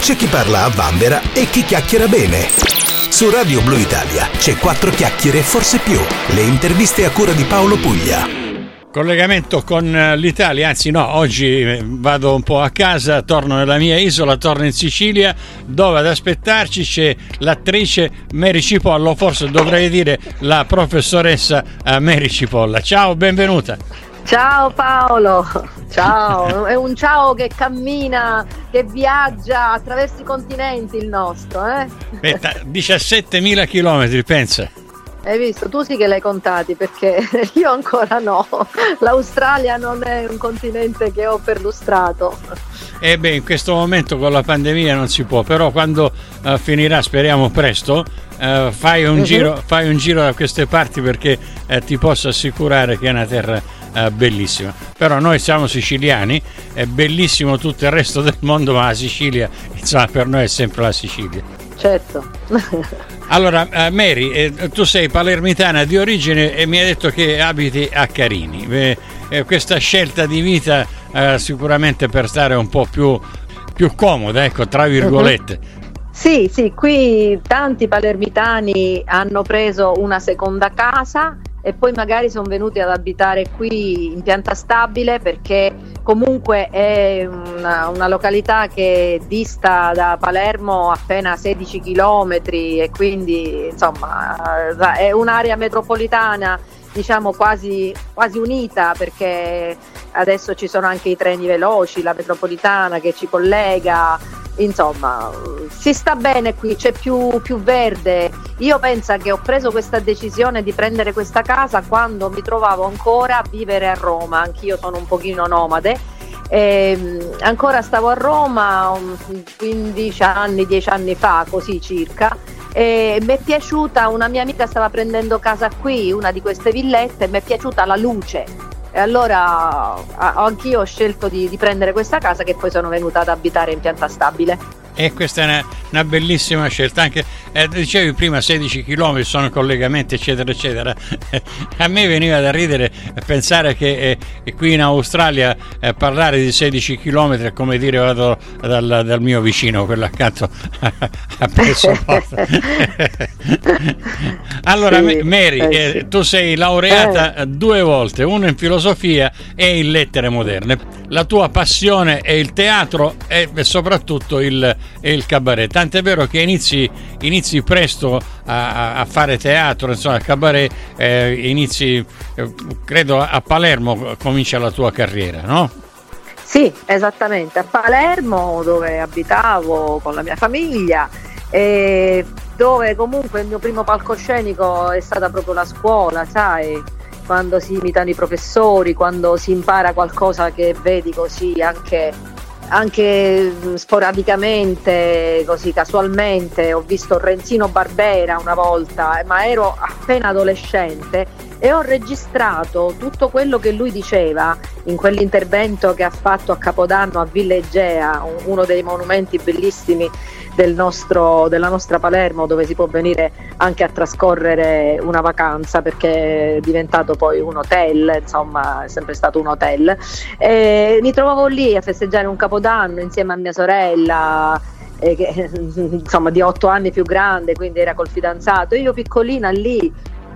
c'è chi parla a vanvera e chi chiacchiera bene. Su Radio Blue Italia c'è quattro chiacchiere, forse più. Le interviste a cura di Paolo Puglia. Collegamento con eh, l'Italia, anzi no, oggi eh, vado un po' a casa, torno nella mia isola, torno in Sicilia, dove ad aspettarci c'è l'attrice Mary Cipolla, forse dovrei dire la professoressa eh, Mary Cipolla. Ciao, benvenuta. Ciao Paolo, ciao, è un ciao che cammina, che viaggia attraverso i continenti il nostro. Eh? 17.000 chilometri, pensa. Hai visto? Tu sì che l'hai contati perché io ancora no. L'Australia non è un continente che ho perlustrato. Eh beh, in questo momento con la pandemia non si può, però quando uh, finirà, speriamo presto, uh, fai, un uh-huh. giro, fai, un giro, da queste parti perché uh, ti posso assicurare che è una terra bellissima. Però noi siamo siciliani, è bellissimo tutto il resto del mondo, ma la Sicilia, insomma, per noi è sempre la Sicilia. Certo. Allora, uh, Mary, eh, tu sei palermitana di origine e mi hai detto che abiti a Carini. Eh, eh, questa scelta di vita eh, sicuramente per stare un po' più, più comoda, ecco, tra virgolette. Uh-huh. Sì, sì, qui tanti palermitani hanno preso una seconda casa e poi magari sono venuti ad abitare qui in pianta stabile perché comunque è una, una località che dista da Palermo appena 16 km e quindi insomma è un'area metropolitana diciamo quasi, quasi unita perché adesso ci sono anche i treni veloci, la metropolitana che ci collega insomma, si sta bene qui, c'è più, più, verde. Io penso che ho preso questa decisione di prendere questa casa quando mi trovavo ancora a vivere a Roma, anch'io sono un pochino nomade. E, ehm, ancora stavo a Roma 15 anni, 10 anni fa, così circa. E mi è piaciuta, una mia amica stava prendendo casa qui, una di queste villette, mi è piaciuta la luce e allora anch'io ho scelto di, di prendere questa casa che poi sono venuta ad abitare in pianta stabile. E questa è una, una bellissima scelta, anche eh, dicevi prima 16 km sono collegamenti eccetera eccetera, a me veniva da ridere pensare che eh, qui in Australia eh, parlare di 16 km è come dire vado dal, dal mio vicino, quello accanto a presso Allora sì, Mary, eh, eh, sì. tu sei laureata eh. due volte, una in filosofia e in lettere moderne la tua passione è il teatro e soprattutto il, il cabaret. Tant'è vero che inizi, inizi presto a, a, fare teatro, insomma, il cabaret, eh, inizi, eh, credo a Palermo comincia la tua carriera, no? Sì, esattamente, a Palermo dove abitavo con la mia famiglia e dove comunque il mio primo palcoscenico è stata proprio la scuola, sai? quando si imitano i professori, quando si impara qualcosa che vedi così anche, anche sporadicamente, così casualmente. Ho visto Renzino Barbera una volta, ma ero appena adolescente e ho registrato tutto quello che lui diceva in quell'intervento che ha fatto a Capodanno a Villa Egea, uno dei monumenti bellissimi del nostro, della nostra Palermo dove si può venire anche a trascorrere una vacanza perché è diventato poi un hotel, insomma è sempre stato un hotel. E mi trovavo lì a festeggiare un capodanno insieme a mia sorella. Eh, che, insomma di otto anni più grande, quindi era col fidanzato. Io piccolina lì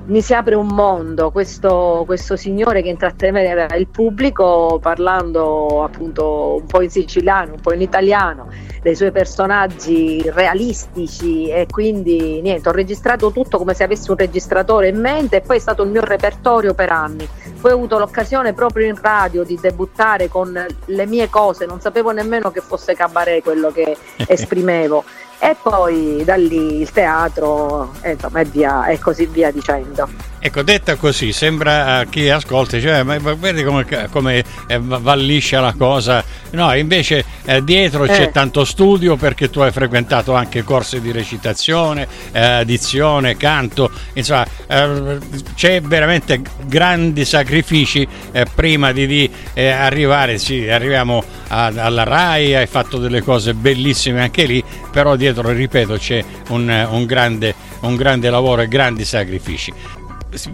mi si apre un mondo, questo, questo signore che intratteneva il pubblico parlando appunto un po' in siciliano, un po' in italiano, dei suoi personaggi realistici e quindi niente, ho registrato tutto come se avessi un registratore in mente e poi è stato il mio repertorio per anni. Poi ho avuto l'occasione proprio in radio di debuttare con le mie cose, non sapevo nemmeno che fosse cabaret quello che esprimevo e poi da lì il teatro e, insomma, e, via, e così via dicendo. Ecco, detta così, sembra a chi ascolta, cioè, ma, vedi come, come eh, va liscia la cosa. No, invece eh, dietro eh. c'è tanto studio perché tu hai frequentato anche corsi di recitazione, eh, dizione, canto, insomma, eh, c'è veramente grandi sacrifici eh, prima di, di arrivare, sì, arriviamo a, alla RAI, hai fatto delle cose bellissime anche lì, però dietro, ripeto, c'è un, un, grande, un grande lavoro e grandi sacrifici.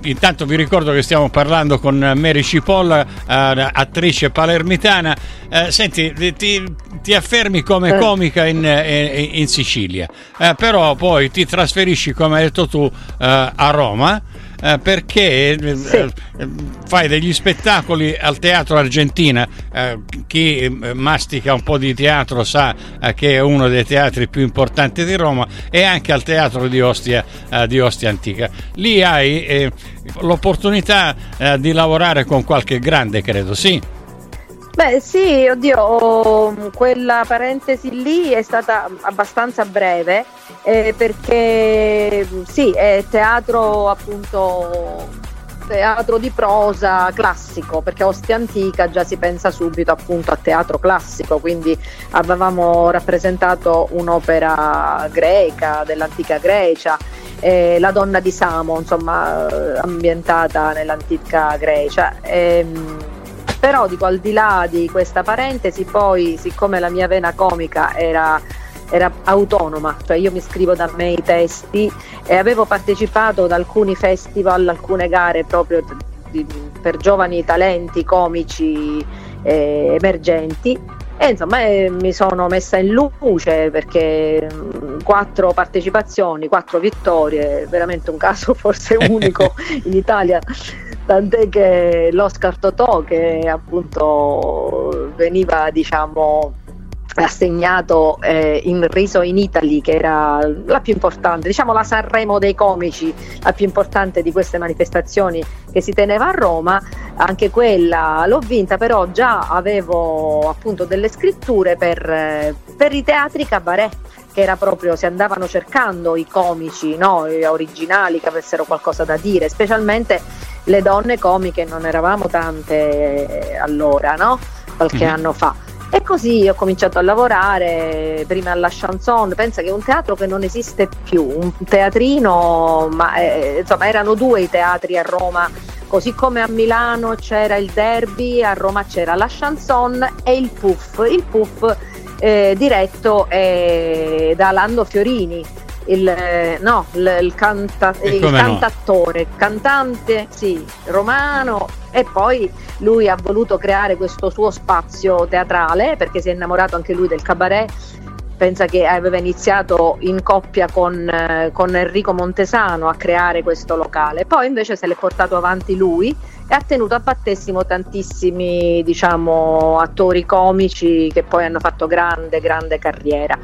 Intanto vi ricordo che stiamo parlando con Mary Cipolla, eh, attrice palermitana. Eh, senti, ti, ti, affermi come eh. comica in, in, Sicilia, però poi ti trasferisci, come hai detto tu, a Roma eh, perché eh, sì. Eh, fai degli spettacoli al Teatro Argentina. Eh, chi eh, mastica un po' di teatro sa che è uno dei teatri più importanti di Roma e anche al Teatro di Ostia, di Ostia Antica. Lì hai l'opportunità di lavorare con qualche grande, credo, sì. Beh sì, oddio, quella parentesi lì è stata abbastanza breve eh, perché sì, è teatro appunto teatro di prosa classico, perché Ostia Antica già si pensa subito appunto a teatro classico, quindi avevamo rappresentato un'opera greca dell'antica Grecia, eh, La donna di Samo, insomma, ambientata nell'antica Grecia. Ehm, però dico al di là di questa parentesi poi siccome la mia vena comica era, era autonoma cioè io mi scrivo da me i testi e avevo partecipato ad alcuni festival alcune gare proprio di, per giovani talenti comici eh, emergenti. E insomma eh, mi sono messa in luce perché mh, mm, quattro partecipazioni, quattro vittorie, veramente un caso forse unico in Italia tant'è che l'Oscar Totò che appunto veniva diciamo assegnato eh, in Riso in Italy che era la più importante diciamo la Sanremo dei comici la più importante di queste manifestazioni che si teneva a Roma anche quella l'ho vinta però già avevo appunto delle scritture per, eh, per i teatri cabaret che era proprio si andavano cercando i comici no, originali che avessero qualcosa da dire specialmente le donne comiche non eravamo tante allora, no? Qualche mm anno fa. E così ho cominciato a lavorare prima alla chanson, pensa che è un teatro che non esiste più, un teatrino, ma eh, insomma erano due i teatri a Roma, così come a Milano c'era il derby, a Roma c'era la chanson e il puff, il puff eh, diretto eh, da Lando Fiorini il, no, il, il, canta, il cantattore, no? cantante, sì, romano e poi lui ha voluto creare questo suo spazio teatrale perché si è innamorato anche lui del cabaret pensa che aveva iniziato in coppia con, eh, con, Enrico Montesano a creare questo locale, poi invece se l'è portato avanti lui e ha tenuto a battesimo tantissimi diciamo, attori comici che poi hanno fatto grande, grande carriera.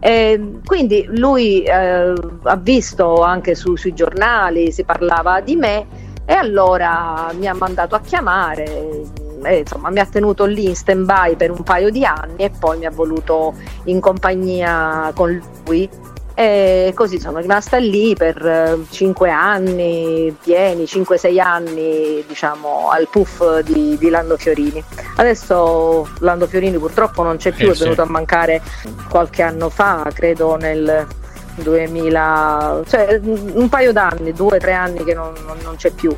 E quindi lui eh, ha visto anche su, sui giornali, si parlava di me e allora mi ha mandato a chiamare, e, insomma mi ha tenuto lì in stand by per un paio di anni e poi mi ha voluto in compagnia con lui e così sono rimasta lì per 5 eh, anni pieni, 5-6 anni diciamo al puff di, di, Lando Fiorini. Adesso Lando Fiorini purtroppo non c'è più, eh, è venuto sì. a mancare qualche anno fa, credo nel 2000, cioè un paio d'anni, due o tre anni che non, non, non c'è più.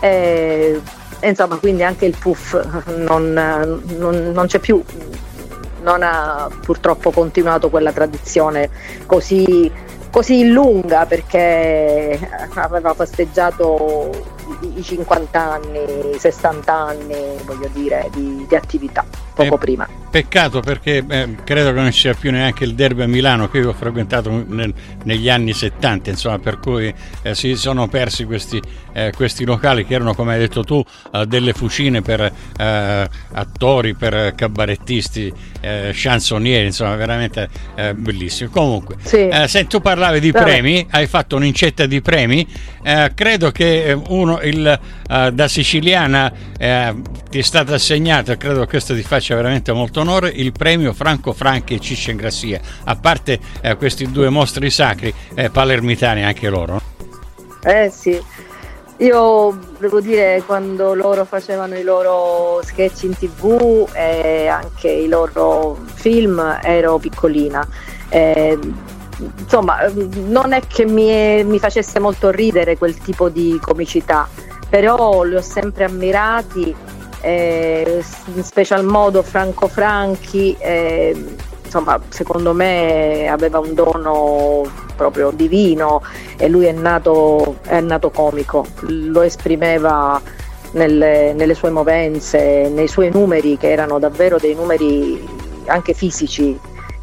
E, insomma, quindi anche il puff non, non c'è più non ha purtroppo continuato quella tradizione così, così lunga perché aveva festeggiato i 50 anni, 60 anni, voglio dire, di, di attività poco eh, prima. Peccato perché eh, credo che non ci sia più neanche il derby a Milano che io ho frequentato nel, negli anni 70, insomma, per cui eh, si sono persi questi, eh, questi, locali che erano, come hai detto tu, eh, delle fucine per eh, attori, per cabarettisti, chansonnieri, insomma, veramente bellissimo. Comunque, sì. se tu parlavi di premi, hai fatto un'incetta di premi, credo che uno, il, da siciliana ti è stato assegnato, credo che questo ti faccia veramente molto onore il premio Franco Franchi e Ciccio Grassia, a parte eh, questi due mostri sacri eh, palermitani anche loro. Eh sì, io devo dire quando loro facevano i loro sketch in tv e anche i loro film ero piccolina. Eh, insomma, non è che mi, mi, facesse molto ridere quel tipo di comicità, però li ho sempre ammirati eh, in special modo Franco Franchi, eh, insomma secondo me aveva un dono proprio divino e lui è nato, è nato comico, lo esprimeva nelle, nelle sue movenze, nei suoi numeri che erano davvero dei numeri anche fisici.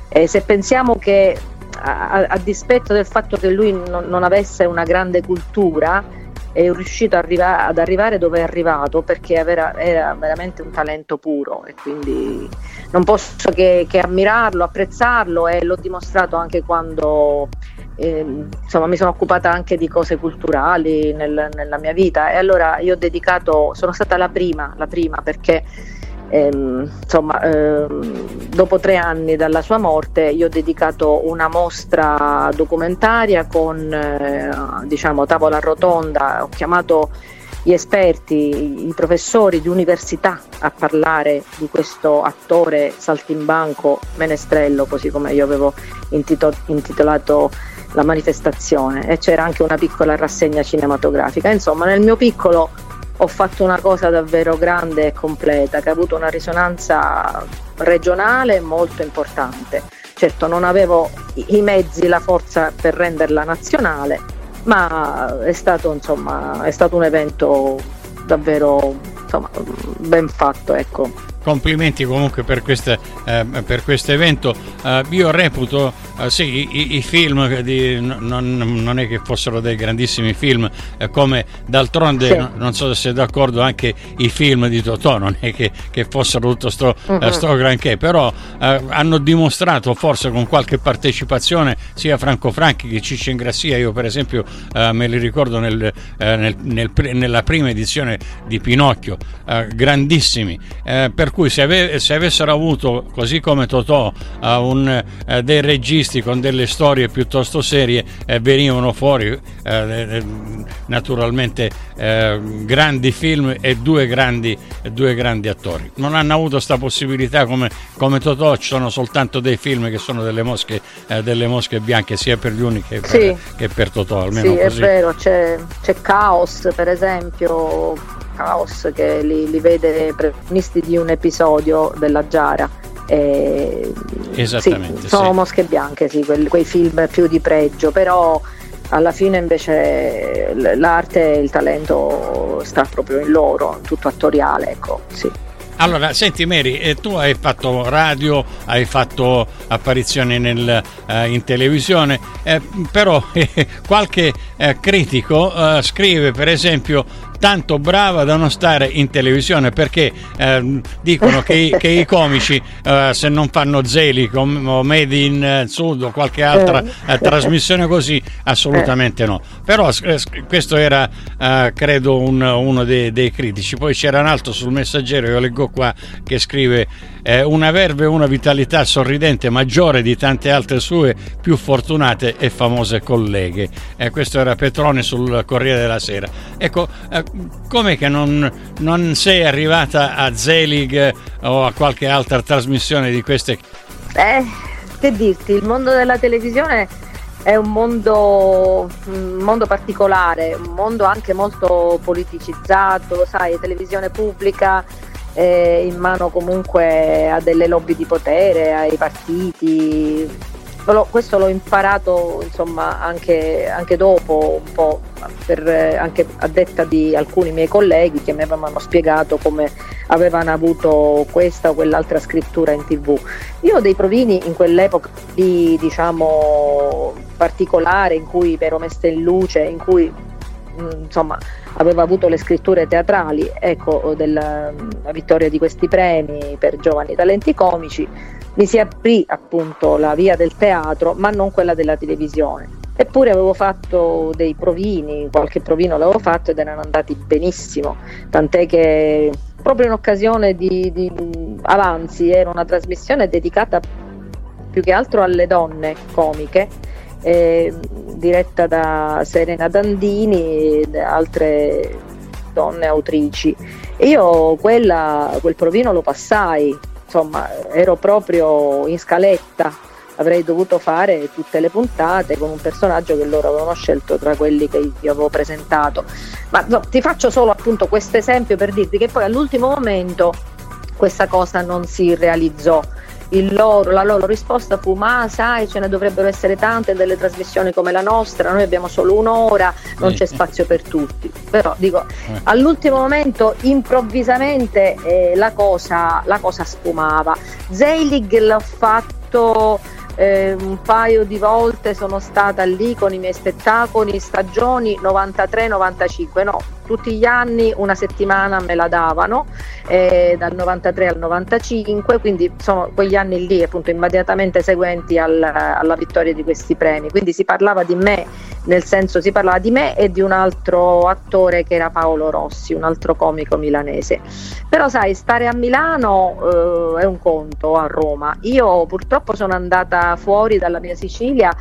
E se pensiamo che a, a, dispetto del fatto che lui non, non avesse una grande cultura, è riuscito arriva- ad arrivare dove è arrivato perché era, era, veramente un talento puro e quindi non posso che, che ammirarlo, apprezzarlo e l'ho dimostrato anche quando eh, insomma, mi sono occupata anche di cose culturali nel, nella mia vita. E allora io ho dedicato, sono stata la prima, la prima perché ehm, insomma, ehm, dopo tre anni dalla sua morte io ho dedicato una mostra documentaria con eh, diciamo, tavola rotonda, ho chiamato gli esperti, i professori di università a parlare di questo attore saltimbanco menestrello, così come io avevo intito- intitolato la manifestazione e c'era anche una piccola rassegna cinematografica. Insomma, nel mio piccolo ho fatto una cosa davvero grande e completa che ha avuto una risonanza regionale molto importante. Certo non avevo i mezzi, la forza per renderla nazionale, ma è stato, insomma, è stato un evento davvero insomma, ben fatto. Ecco complimenti comunque per, queste, eh, per questo evento. Eh, io reputo, eh, sì, i, i film di, non, non, è che fossero dei grandissimi film, eh, come d'altronde, sì. non so se sei d'accordo, anche i film di Totò, non è che, che fossero tutto sto, uh-huh. sto granché, però eh, hanno dimostrato, forse con qualche partecipazione, sia Franco Franchi che Ciccio Ingrassia, io per esempio me li ricordo nel, nel, nel, nella prima edizione di Pinocchio, grandissimi. per cui se, ave, se, avessero avuto, così come Totò, uh, un, uh, dei registi con delle storie piuttosto serie, eh, venivano fuori eh, eh naturalmente eh, grandi film e due grandi, due grandi, attori. Non hanno avuto questa possibilità come, come, Totò, ci sono soltanto dei film che sono delle mosche, delle mosche bianche sia per gli uni che, sì. che per Totò. Almeno sì, così. è vero, c'è, c'è Caos per esempio Caos che li, li vede protagonisti di un episodio della Giara. E, Esattamente. Sì, sono sì. mosche bianche, sì, quei, quei film più di pregio, però alla fine invece l'arte e il talento sta proprio in loro, tutto attoriale, ecco, sì. Allora, senti Mary, eh, tu hai fatto radio, hai fatto apparizioni nel, eh, in televisione, eh, però qualche eh, critico eh, scrive per esempio tanto brava da non stare in televisione perché eh, dicono che, che, i comici eh, se non fanno Zeli o Made in eh, Sud o qualche altra eh. Eh, trasmissione così assolutamente no. Però eh, questo era credo un, uno dei, dei, critici. Poi c'era un altro sul messaggero io leggo qua che scrive una verve e una vitalità sorridente maggiore di tante altre sue più fortunate e famose colleghe questo era Petrone sul Corriere della Sera. Ecco come che non, non, sei arrivata a Zelig o a qualche altra trasmissione di queste? Eh, che dirti, il mondo della televisione è un mondo, un mondo particolare, un mondo anche molto politicizzato, sai, televisione pubblica eh, in mano comunque a delle lobby di potere, ai partiti, questo l'ho imparato insomma, anche, anche, dopo, un po' per, anche a detta di alcuni miei colleghi che mi avevano spiegato come avevano avuto questa o quell'altra scrittura in tv. Io ho dei provini in quell'epoca di diciamo particolare in cui ero messa in luce, in cui mm, insomma aveva avuto le scritture teatrali, ecco, della vittoria di questi premi per giovani talenti comici mi si aprì appunto la via del teatro, ma non quella della televisione. Eppure avevo fatto dei provini, qualche provino l'avevo fatto ed erano andati benissimo, tant'è che proprio in occasione di, di Avanzi era una trasmissione dedicata più che altro alle donne comiche, eh, diretta da Serena Dandini e altre donne autrici. Io quella, quel provino lo passai insomma ero proprio in scaletta, avrei dovuto fare tutte le puntate con un personaggio che loro avevano scelto tra quelli che io avevo presentato. Ma no, ti faccio solo appunto questo esempio per dirti che poi all'ultimo momento questa cosa non si realizzò loro, la loro risposta fu ma sai ce ne dovrebbero essere tante delle trasmissioni come la nostra, noi abbiamo solo un'ora, non c'è spazio per tutti. Però dico, eh. all'ultimo momento improvvisamente eh, la, cosa, la cosa spumava. Zeilig l'ho fatto eh, un paio di volte sono stata lì con i miei spettacoli, stagioni 93-95, no, tutti gli anni una settimana me la davano, eh, dal 93 al 95, quindi sono quegli anni lì appunto immediatamente seguenti al, alla vittoria di questi premi. Quindi si parlava di me, nel senso si parlava di me e di un altro attore che era Paolo Rossi, un altro comico milanese. Però sai, stare a Milano eh, è un conto, a Roma. Io purtroppo sono andata fuori dalla mia Sicilia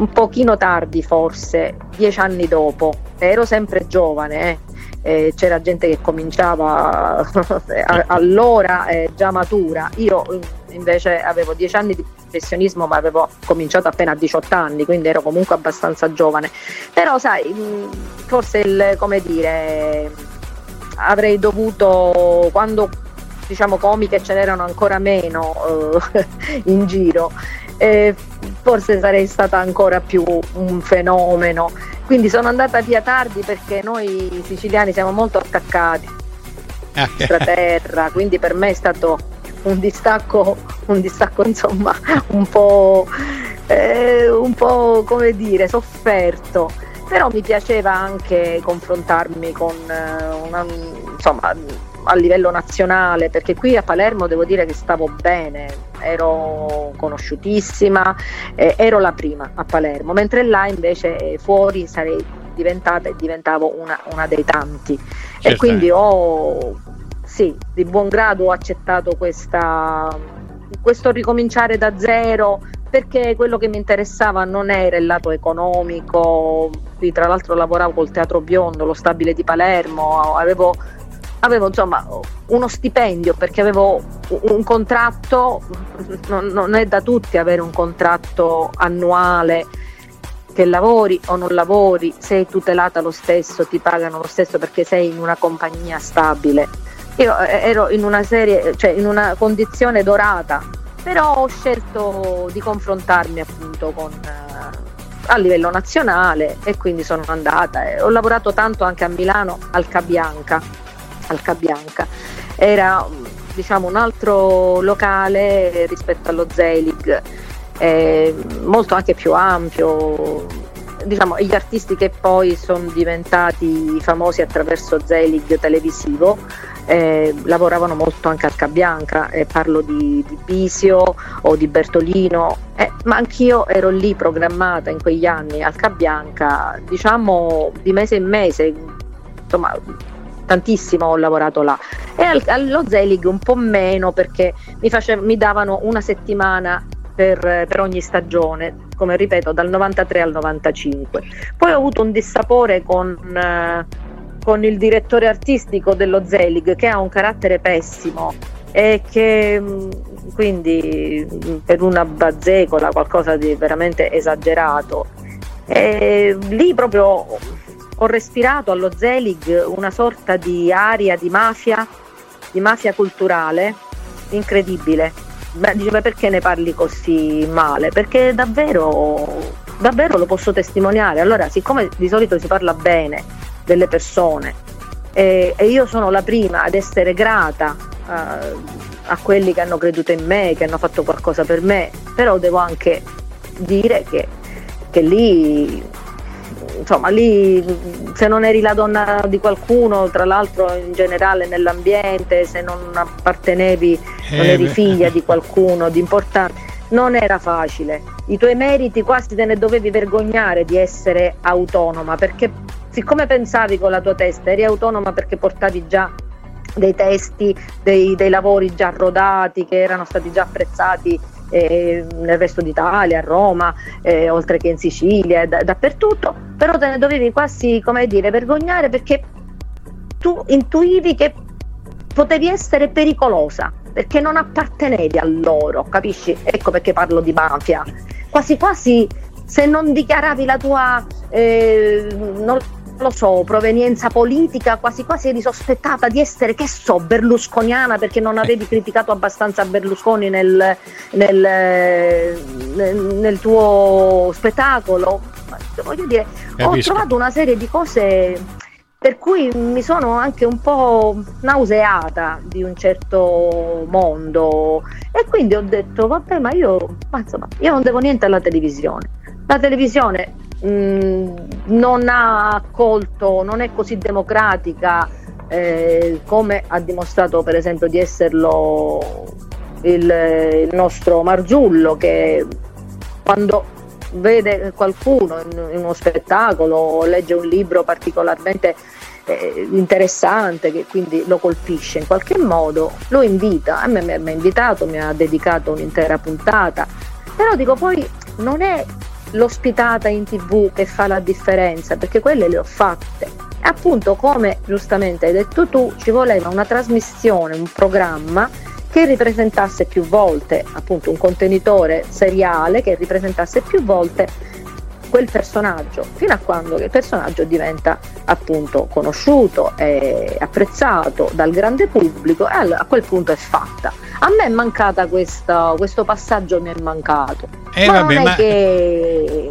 un pochino tardi forse, dieci anni dopo, ero sempre giovane, eh. Eh, c'era gente che cominciava allora eh, già matura, io invece avevo dieci anni di professionismo ma avevo cominciato appena a 18 anni, quindi ero comunque abbastanza giovane, però sai, forse il, come dire, avrei dovuto, quando diciamo comiche ce n'erano ancora meno eh, in giro, eh, forse sarei stata ancora più un fenomeno. Quindi sono andata via tardi perché noi siciliani siamo molto attaccati a terra, quindi per me è stato un distacco, un distacco insomma un po', eh, un po' come dire sofferto però mi piaceva anche confrontarmi con eh, una, insomma a livello nazionale, perché qui a Palermo devo dire che stavo bene, ero conosciutissima, eh, ero la prima a Palermo, mentre là invece eh, fuori sarei diventata e diventavo una, una dei tanti. Certo. E quindi ho, sì, di buon grado ho accettato questa, questo ricominciare da zero perché quello che mi interessava non era il lato economico, qui tra l'altro lavoravo col Teatro Biondo, lo stabile di Palermo, avevo avevo insomma uno stipendio perché avevo un contratto, non, è da tutti avere un contratto annuale che lavori o non lavori, sei tutelata lo stesso, ti pagano lo stesso perché sei in una compagnia stabile. Io eh, ero in una serie, cioè in una condizione dorata, però ho scelto di confrontarmi appunto con eh, a livello nazionale e quindi sono andata e ho lavorato tanto anche a Milano al Cabianca Bianca. Era diciamo, un altro locale rispetto allo Zelig, eh, molto anche più ampio. Diciamo, gli artisti che poi sono diventati famosi attraverso Zelig televisivo eh, lavoravano molto anche al Cabianca, eh, parlo di, di, Bisio o di Bertolino, eh, ma anch'io ero lì programmata in quegli anni al Cabianca, diciamo di mese in mese, insomma tantissimo ho lavorato là e al, allo Zelig un po' meno perché mi, face, mi davano una settimana per, per, ogni stagione, come ripeto, dal 93 al 95. Poi ho avuto un dissapore con, eh, con il direttore artistico dello Zelig che ha un carattere pessimo e che mm, quindi mm, per una bazzecola, qualcosa di veramente esagerato. E lì proprio ho respirato allo Zelig una sorta di aria di mafia, di mafia culturale incredibile. Beh, dice, ma perché ne parli così male? Perché davvero, davvero lo posso testimoniare. Allora, siccome di solito si parla bene delle persone e, e io sono la prima ad essere grata uh, a quelli che hanno creduto in me, che hanno fatto qualcosa per me, però devo anche dire che, che lì insomma lì se non eri la donna di qualcuno, tra l'altro in generale nell'ambiente, se non appartenevi, non eri eh, figlia di qualcuno di importante, non era facile. I tuoi meriti quasi te ne dovevi vergognare di essere autonoma, perché siccome pensavi con la tua testa, eri autonoma perché portavi già dei testi, dei, dei lavori già rodati che erano stati già apprezzati eh, nel resto d'Italia, a Roma, eh, oltre che in Sicilia, da, dappertutto, però te ne dovevi quasi, come dire, vergognare perché tu intuivi che potevi essere pericolosa perché non appartenevi a loro, capisci? Ecco perché parlo di mafia. Quasi quasi se non dichiaravi la tua, eh, non, lo so, provenienza politica, quasi quasi eri sospettata di essere, che so, berlusconiana perché non avevi criticato abbastanza Berlusconi nel, nel, nel, nel tuo spettacolo. Voglio dire, Capisco. ho trovato una serie di cose per cui mi sono anche un po' nauseata di un certo mondo e quindi ho detto vabbè ma io, ma insomma, io non devo niente alla televisione la televisione mm, non ha accolto, non è così democratica eh, come ha dimostrato per esempio di esserlo il, il nostro Marzullo che quando vede qualcuno in, in uno spettacolo o legge un libro particolarmente eh, interessante che quindi lo colpisce in qualche modo, lo invita, a me mi ha invitato, mi ha dedicato un'intera puntata, però dico poi non è l'ospitata in tv che fa la differenza, perché quelle le ho fatte. E appunto, come giustamente hai detto tu, ci voleva una trasmissione, un programma che ripresentasse più volte, appunto un contenitore seriale che ripresentasse più volte quel personaggio, fino a quando il personaggio diventa appunto conosciuto e apprezzato dal grande pubblico e a quel punto è fatta. A me è mancata questa, questo passaggio, mi è mancato. Eh, ma vabbè, non è ma... che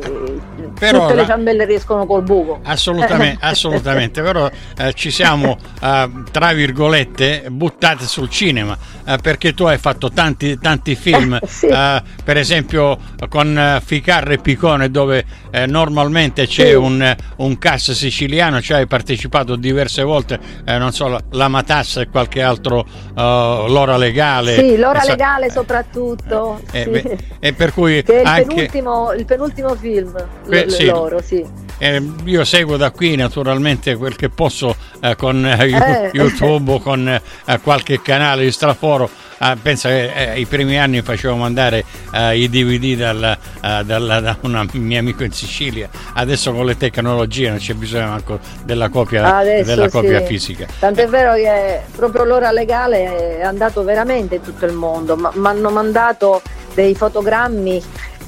però tutte le ciambelle riescono col buco. Assolutamente, assolutamente però eh, ci siamo, eh, tra virgolette, buttate sul cinema, eh, perché tu hai fatto tanti, tanti film, sì. Eh, per esempio con eh, Ficarra e Picone, dove eh, normalmente c'è sì. un, un, cast siciliano, cioè hai partecipato diverse volte, non so, la Matassa e qualche altro, L'ora legale. Sì, L'ora legale soprattutto. Sì. e per cui... Che è il, anche... penultimo, il penultimo film. Beh, sì. loro, sì. Eh, io seguo da qui naturalmente quel che posso eh, con eh, eh. YouTube o con eh, qualche canale di straforo. Ah, pensa che eh, i primi anni facevo mandare i DVD dal, dal, da un mio amico in Sicilia. Adesso con le tecnologie non c'è bisogno manco della copia, della copia fisica. Tant'è vero che proprio l'ora legale è andato veramente in tutto il mondo. Mi hanno mandato dei fotogrammi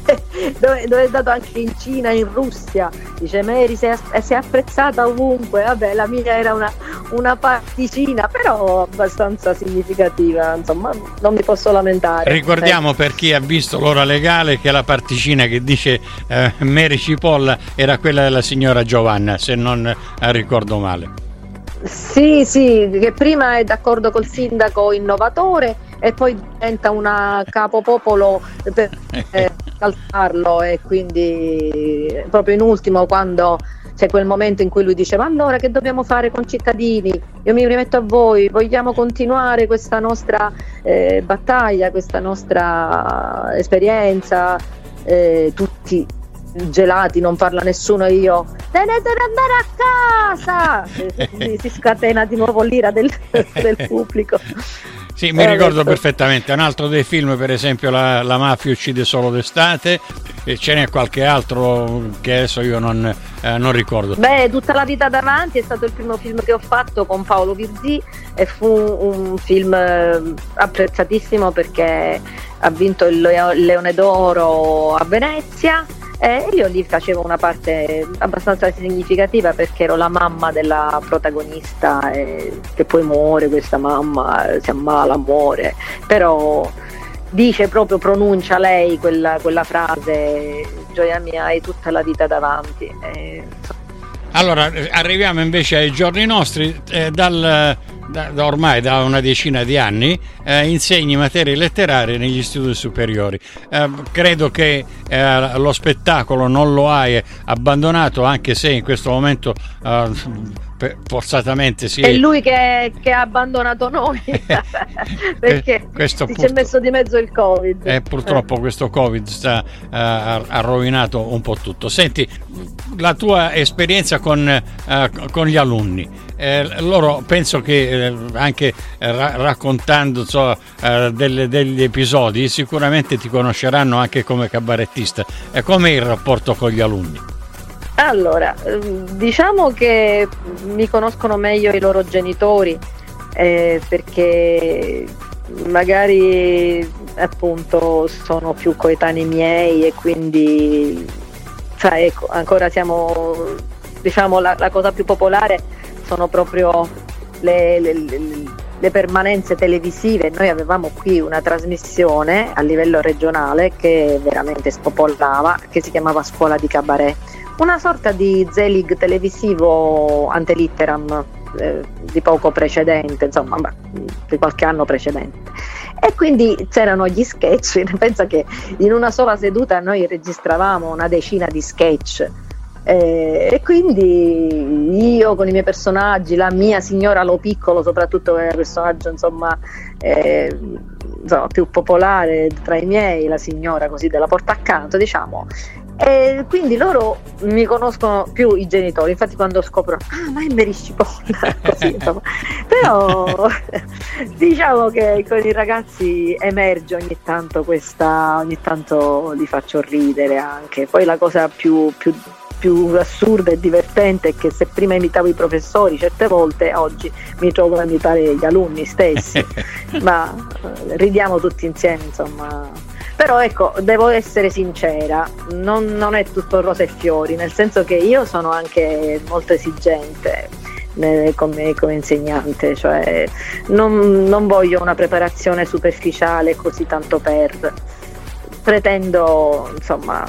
dove, dove, è stato anche in Cina, in Russia. Dice Mary si è, si è apprezzata ovunque. Vabbè, la mia era una, una particina, però abbastanza significativa. Insomma, non mi posso lamentare. Ricordiamo eh. per chi ha visto l'ora legale che la particina che dice eh, Mary Cipolla era quella della signora Giovanna, se non eh, ricordo male. Sì, sì, che prima è d'accordo col sindaco innovatore e poi diventa una capopopolo per eh, calzarlo e quindi proprio in ultimo quando c'è quel momento in cui lui dice ma allora che dobbiamo fare con cittadini? Io mi rimetto a voi, vogliamo continuare questa nostra eh, battaglia, questa nostra esperienza, eh, tutti gelati, non parla nessuno io tenete ad andare a casa si scatena di nuovo l'ira del, del pubblico sì, mi ricordo perfettamente. Un altro dei film, per esempio, La, la mafia uccide solo d'estate, e ce n'è qualche altro che adesso io non, eh, non, ricordo. Beh, Tutta la vita davanti è stato il primo film che ho fatto con Paolo Virzì e fu un film eh, apprezzatissimo perché ha vinto il Leone d'Oro a Venezia e io lì facevo una parte abbastanza significativa perché ero la mamma della protagonista e che poi muore questa mamma, si ammala, muore, però dice proprio, pronuncia lei quella, quella frase, gioia mia, hai tutta la vita davanti. E, allora, arriviamo invece ai giorni nostri, eh, dal da, da ormai da una decina di anni eh, insegni materie letterarie negli studi superiori. Eh, credo che eh, lo spettacolo non lo hai abbandonato, anche se in questo momento eh, forzatamente sì. È lui che, che ha abbandonato noi perché questo si è messo di mezzo il Covid. E purtroppo eh. questo Covid sta, uh, ha rovinato un po' tutto. Senti, la tua esperienza con, uh, con gli alunni. Eh, loro penso che eh, anche eh, ra- raccontando so, eh, delle, degli episodi sicuramente ti conosceranno anche come cabarettista. E com'è il rapporto con gli alunni? Allora, ehm, diciamo che mi conoscono meglio i loro genitori eh, perché magari appunto sono più coetanei miei e quindi sai, ecco, ancora siamo diciamo la, la, cosa più popolare sono proprio le, le, le, le, permanenze televisive. Noi avevamo qui una trasmissione a livello regionale che veramente spopolava, che si chiamava Scuola di Cabaret, una sorta di Zelig televisivo antelitteram eh, di poco precedente, insomma, di qualche anno precedente. E quindi c'erano gli sketch, pensa che in una sola seduta noi registravamo una decina di sketch. Eh, e quindi io con i miei personaggi, la mia signora Lo Piccolo, soprattutto che è il personaggio insomma, eh, insomma, più popolare tra i miei, la signora così della porta accanto, diciamo, e quindi loro mi conoscono più i genitori, infatti quando scopro, ah ma è Mary Cipolla, così insomma. Però diciamo che con i ragazzi emerge ogni tanto questa, ogni tanto li faccio ridere anche. Poi la cosa più, più più assurda e divertente è che se prima imitavo i professori, certe volte oggi mi trovo a imitare gli alunni stessi, ma eh, ridiamo tutti insieme, insomma però ecco, devo essere sincera, non, non è tutto rose e fiori, nel senso che io sono anche molto esigente eh, come, come, insegnante, cioè non, non, voglio una preparazione superficiale così tanto per. Pretendo, insomma,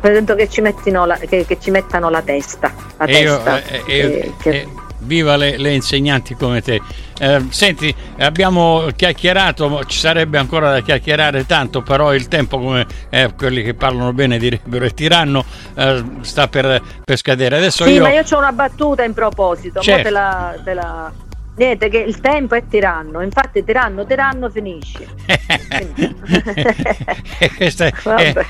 pretendo che ci, la, che, che ci mettano la testa. La io, testa eh, eh, che, eh, viva le, le, insegnanti come te. Eh, senti, abbiamo chiacchierato, ci sarebbe ancora da chiacchierare tanto, però il tempo, come eh, quelli che parlano bene direbbero, è tiranno, eh, sta per, per, scadere. Adesso sì, io... ma io ho una battuta in proposito, certo. te la, te la Niente, che il tempo è tiranno, infatti tiranno, tiranno finisce. Questa è,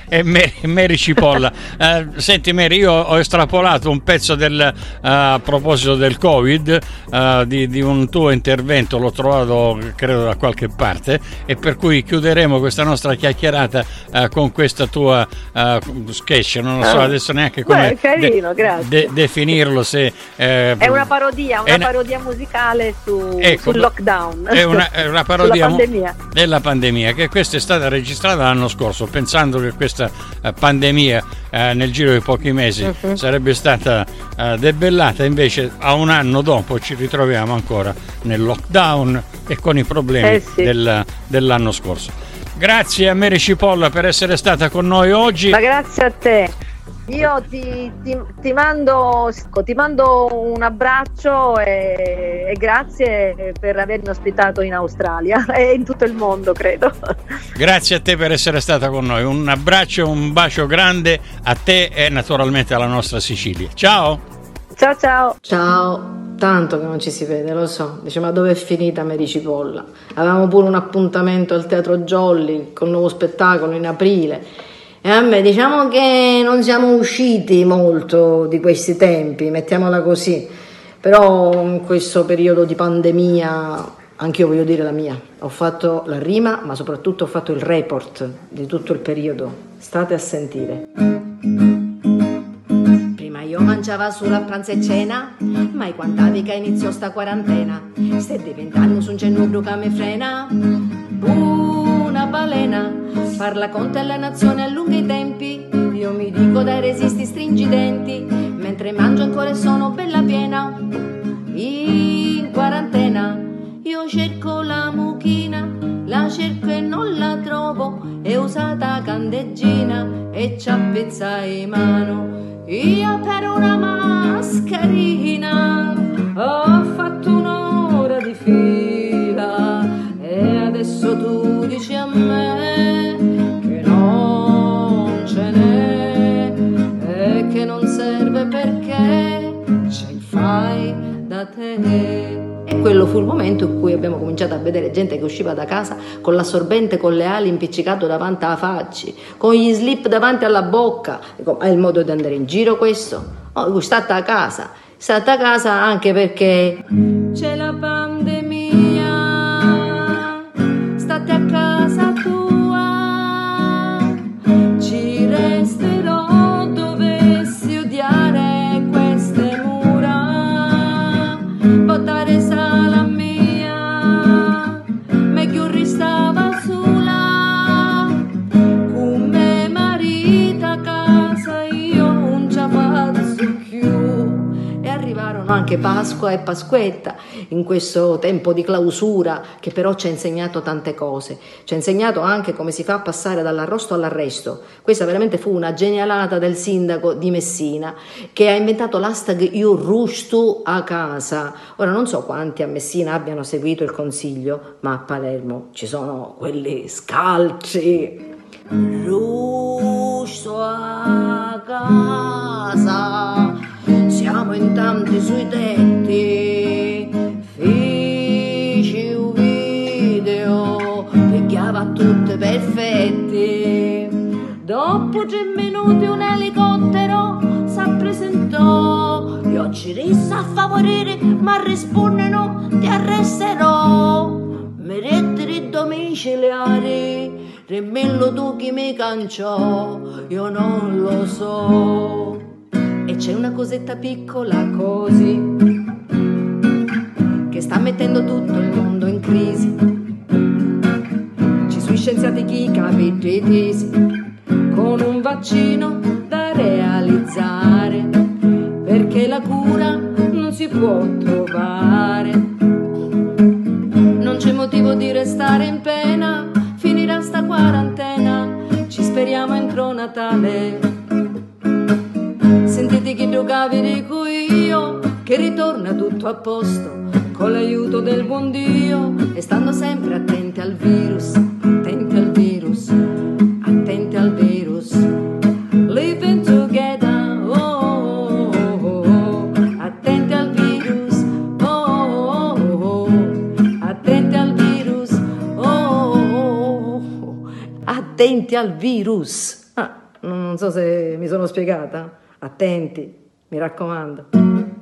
è, è Mary Cipolla. Uh, senti Mary, io ho estrapolato un pezzo del, uh, a proposito del Covid uh, di, di, un tuo intervento, l'ho trovato credo da qualche parte e per cui chiuderemo questa nostra chiacchierata con questa tua sketch, non lo so ah. adesso neanche come carino, de- de- definirlo. Se, è una parodia, una parodia musicale su, ecco, sul lockdown. È una, è una parodia pandemia. della pandemia, che questa è stata registrata l'anno scorso, pensando che questa uh, pandemia uh, nel giro di pochi mesi uh-huh. sarebbe stata uh, debellata, invece a un anno dopo ci ritroviamo ancora nel lockdown e con i problemi eh sì. del, dell'anno scorso. Grazie a Mary Cipolla per essere stata con noi oggi. Ma grazie a te. Io ti, ti, ti, mando, ti, mando, un abbraccio e, e, grazie per avermi ospitato in Australia e in tutto il mondo, credo. Grazie a te per essere stata con noi. Un abbraccio, un bacio grande a te e naturalmente alla nostra Sicilia. Ciao! Ciao ciao! Ciao! Tanto che non ci si vede, lo so. Dice, ma dove è finita Mary Cipolla? Avevamo pure un appuntamento al Teatro Jolly con un nuovo spettacolo in aprile me diciamo che non siamo usciti molto di questi tempi, mettiamola così, però in questo periodo di pandemia anche io voglio dire la mia. Ho fatto la rima, ma soprattutto ho fatto il report di tutto il periodo. State a sentire. Prima io mangiava solo a pranzo e cena, ma i quantavi che iniziò sta quarantena. Stai diventando su un cenno che mi frena. Una balena Parla con te la nazione, allunga i tempi. Io mi dico dai resisti, stringi i denti. Mentre mangio ancora e sono bella piena. In quarantena io cerco la mucchina, la cerco e non la trovo. È usata candeggina e c'ha pezza in mano. Io per una mascherina ho fatto un'ora di fila vedere gente che usciva da casa con l'assorbente con le ali impiccicato davanti alla faccia, con gli slip davanti alla bocca. Dico, ma è il modo di andare in giro questo? Oh, state a casa, state a casa anche perché c'è la pandemia. Anche Pasqua e Pasquetta in questo tempo di clausura che però ci ha insegnato tante cose. Ci ha insegnato anche come si fa a passare dall'arrosto all'arresto. Questa veramente fu una genialata del sindaco di Messina che ha inventato l'hashtag Io rusto a casa. Ora non so quanti a Messina abbiano seguito il consiglio, ma a Palermo ci sono quelli scalci. Rusto a casa, siamo in tanti sui tetti, feci un video, picchiava tutte perfetti. Dopo tre minuti un elicottero si presentò, io ci rissa a favorire, ma rispondono ti arresterò. Mi retteri domiciliari, Rimmello tu chi mi canciò, io non lo so. E c'è una cosetta piccola così, che sta mettendo tutto il mondo in crisi. Ci sono scienziati chi capitesi, con un vaccino posto, con l'aiuto del buon Dio, e stando sempre attenti al virus, attenti al virus, attenti al virus. Living together, oh, oh, oh, attenti al virus, oh, oh, oh, attenti al virus, oh, attenti al virus. Ah, non so se mi sono spiegata. Attenti, mi raccomando.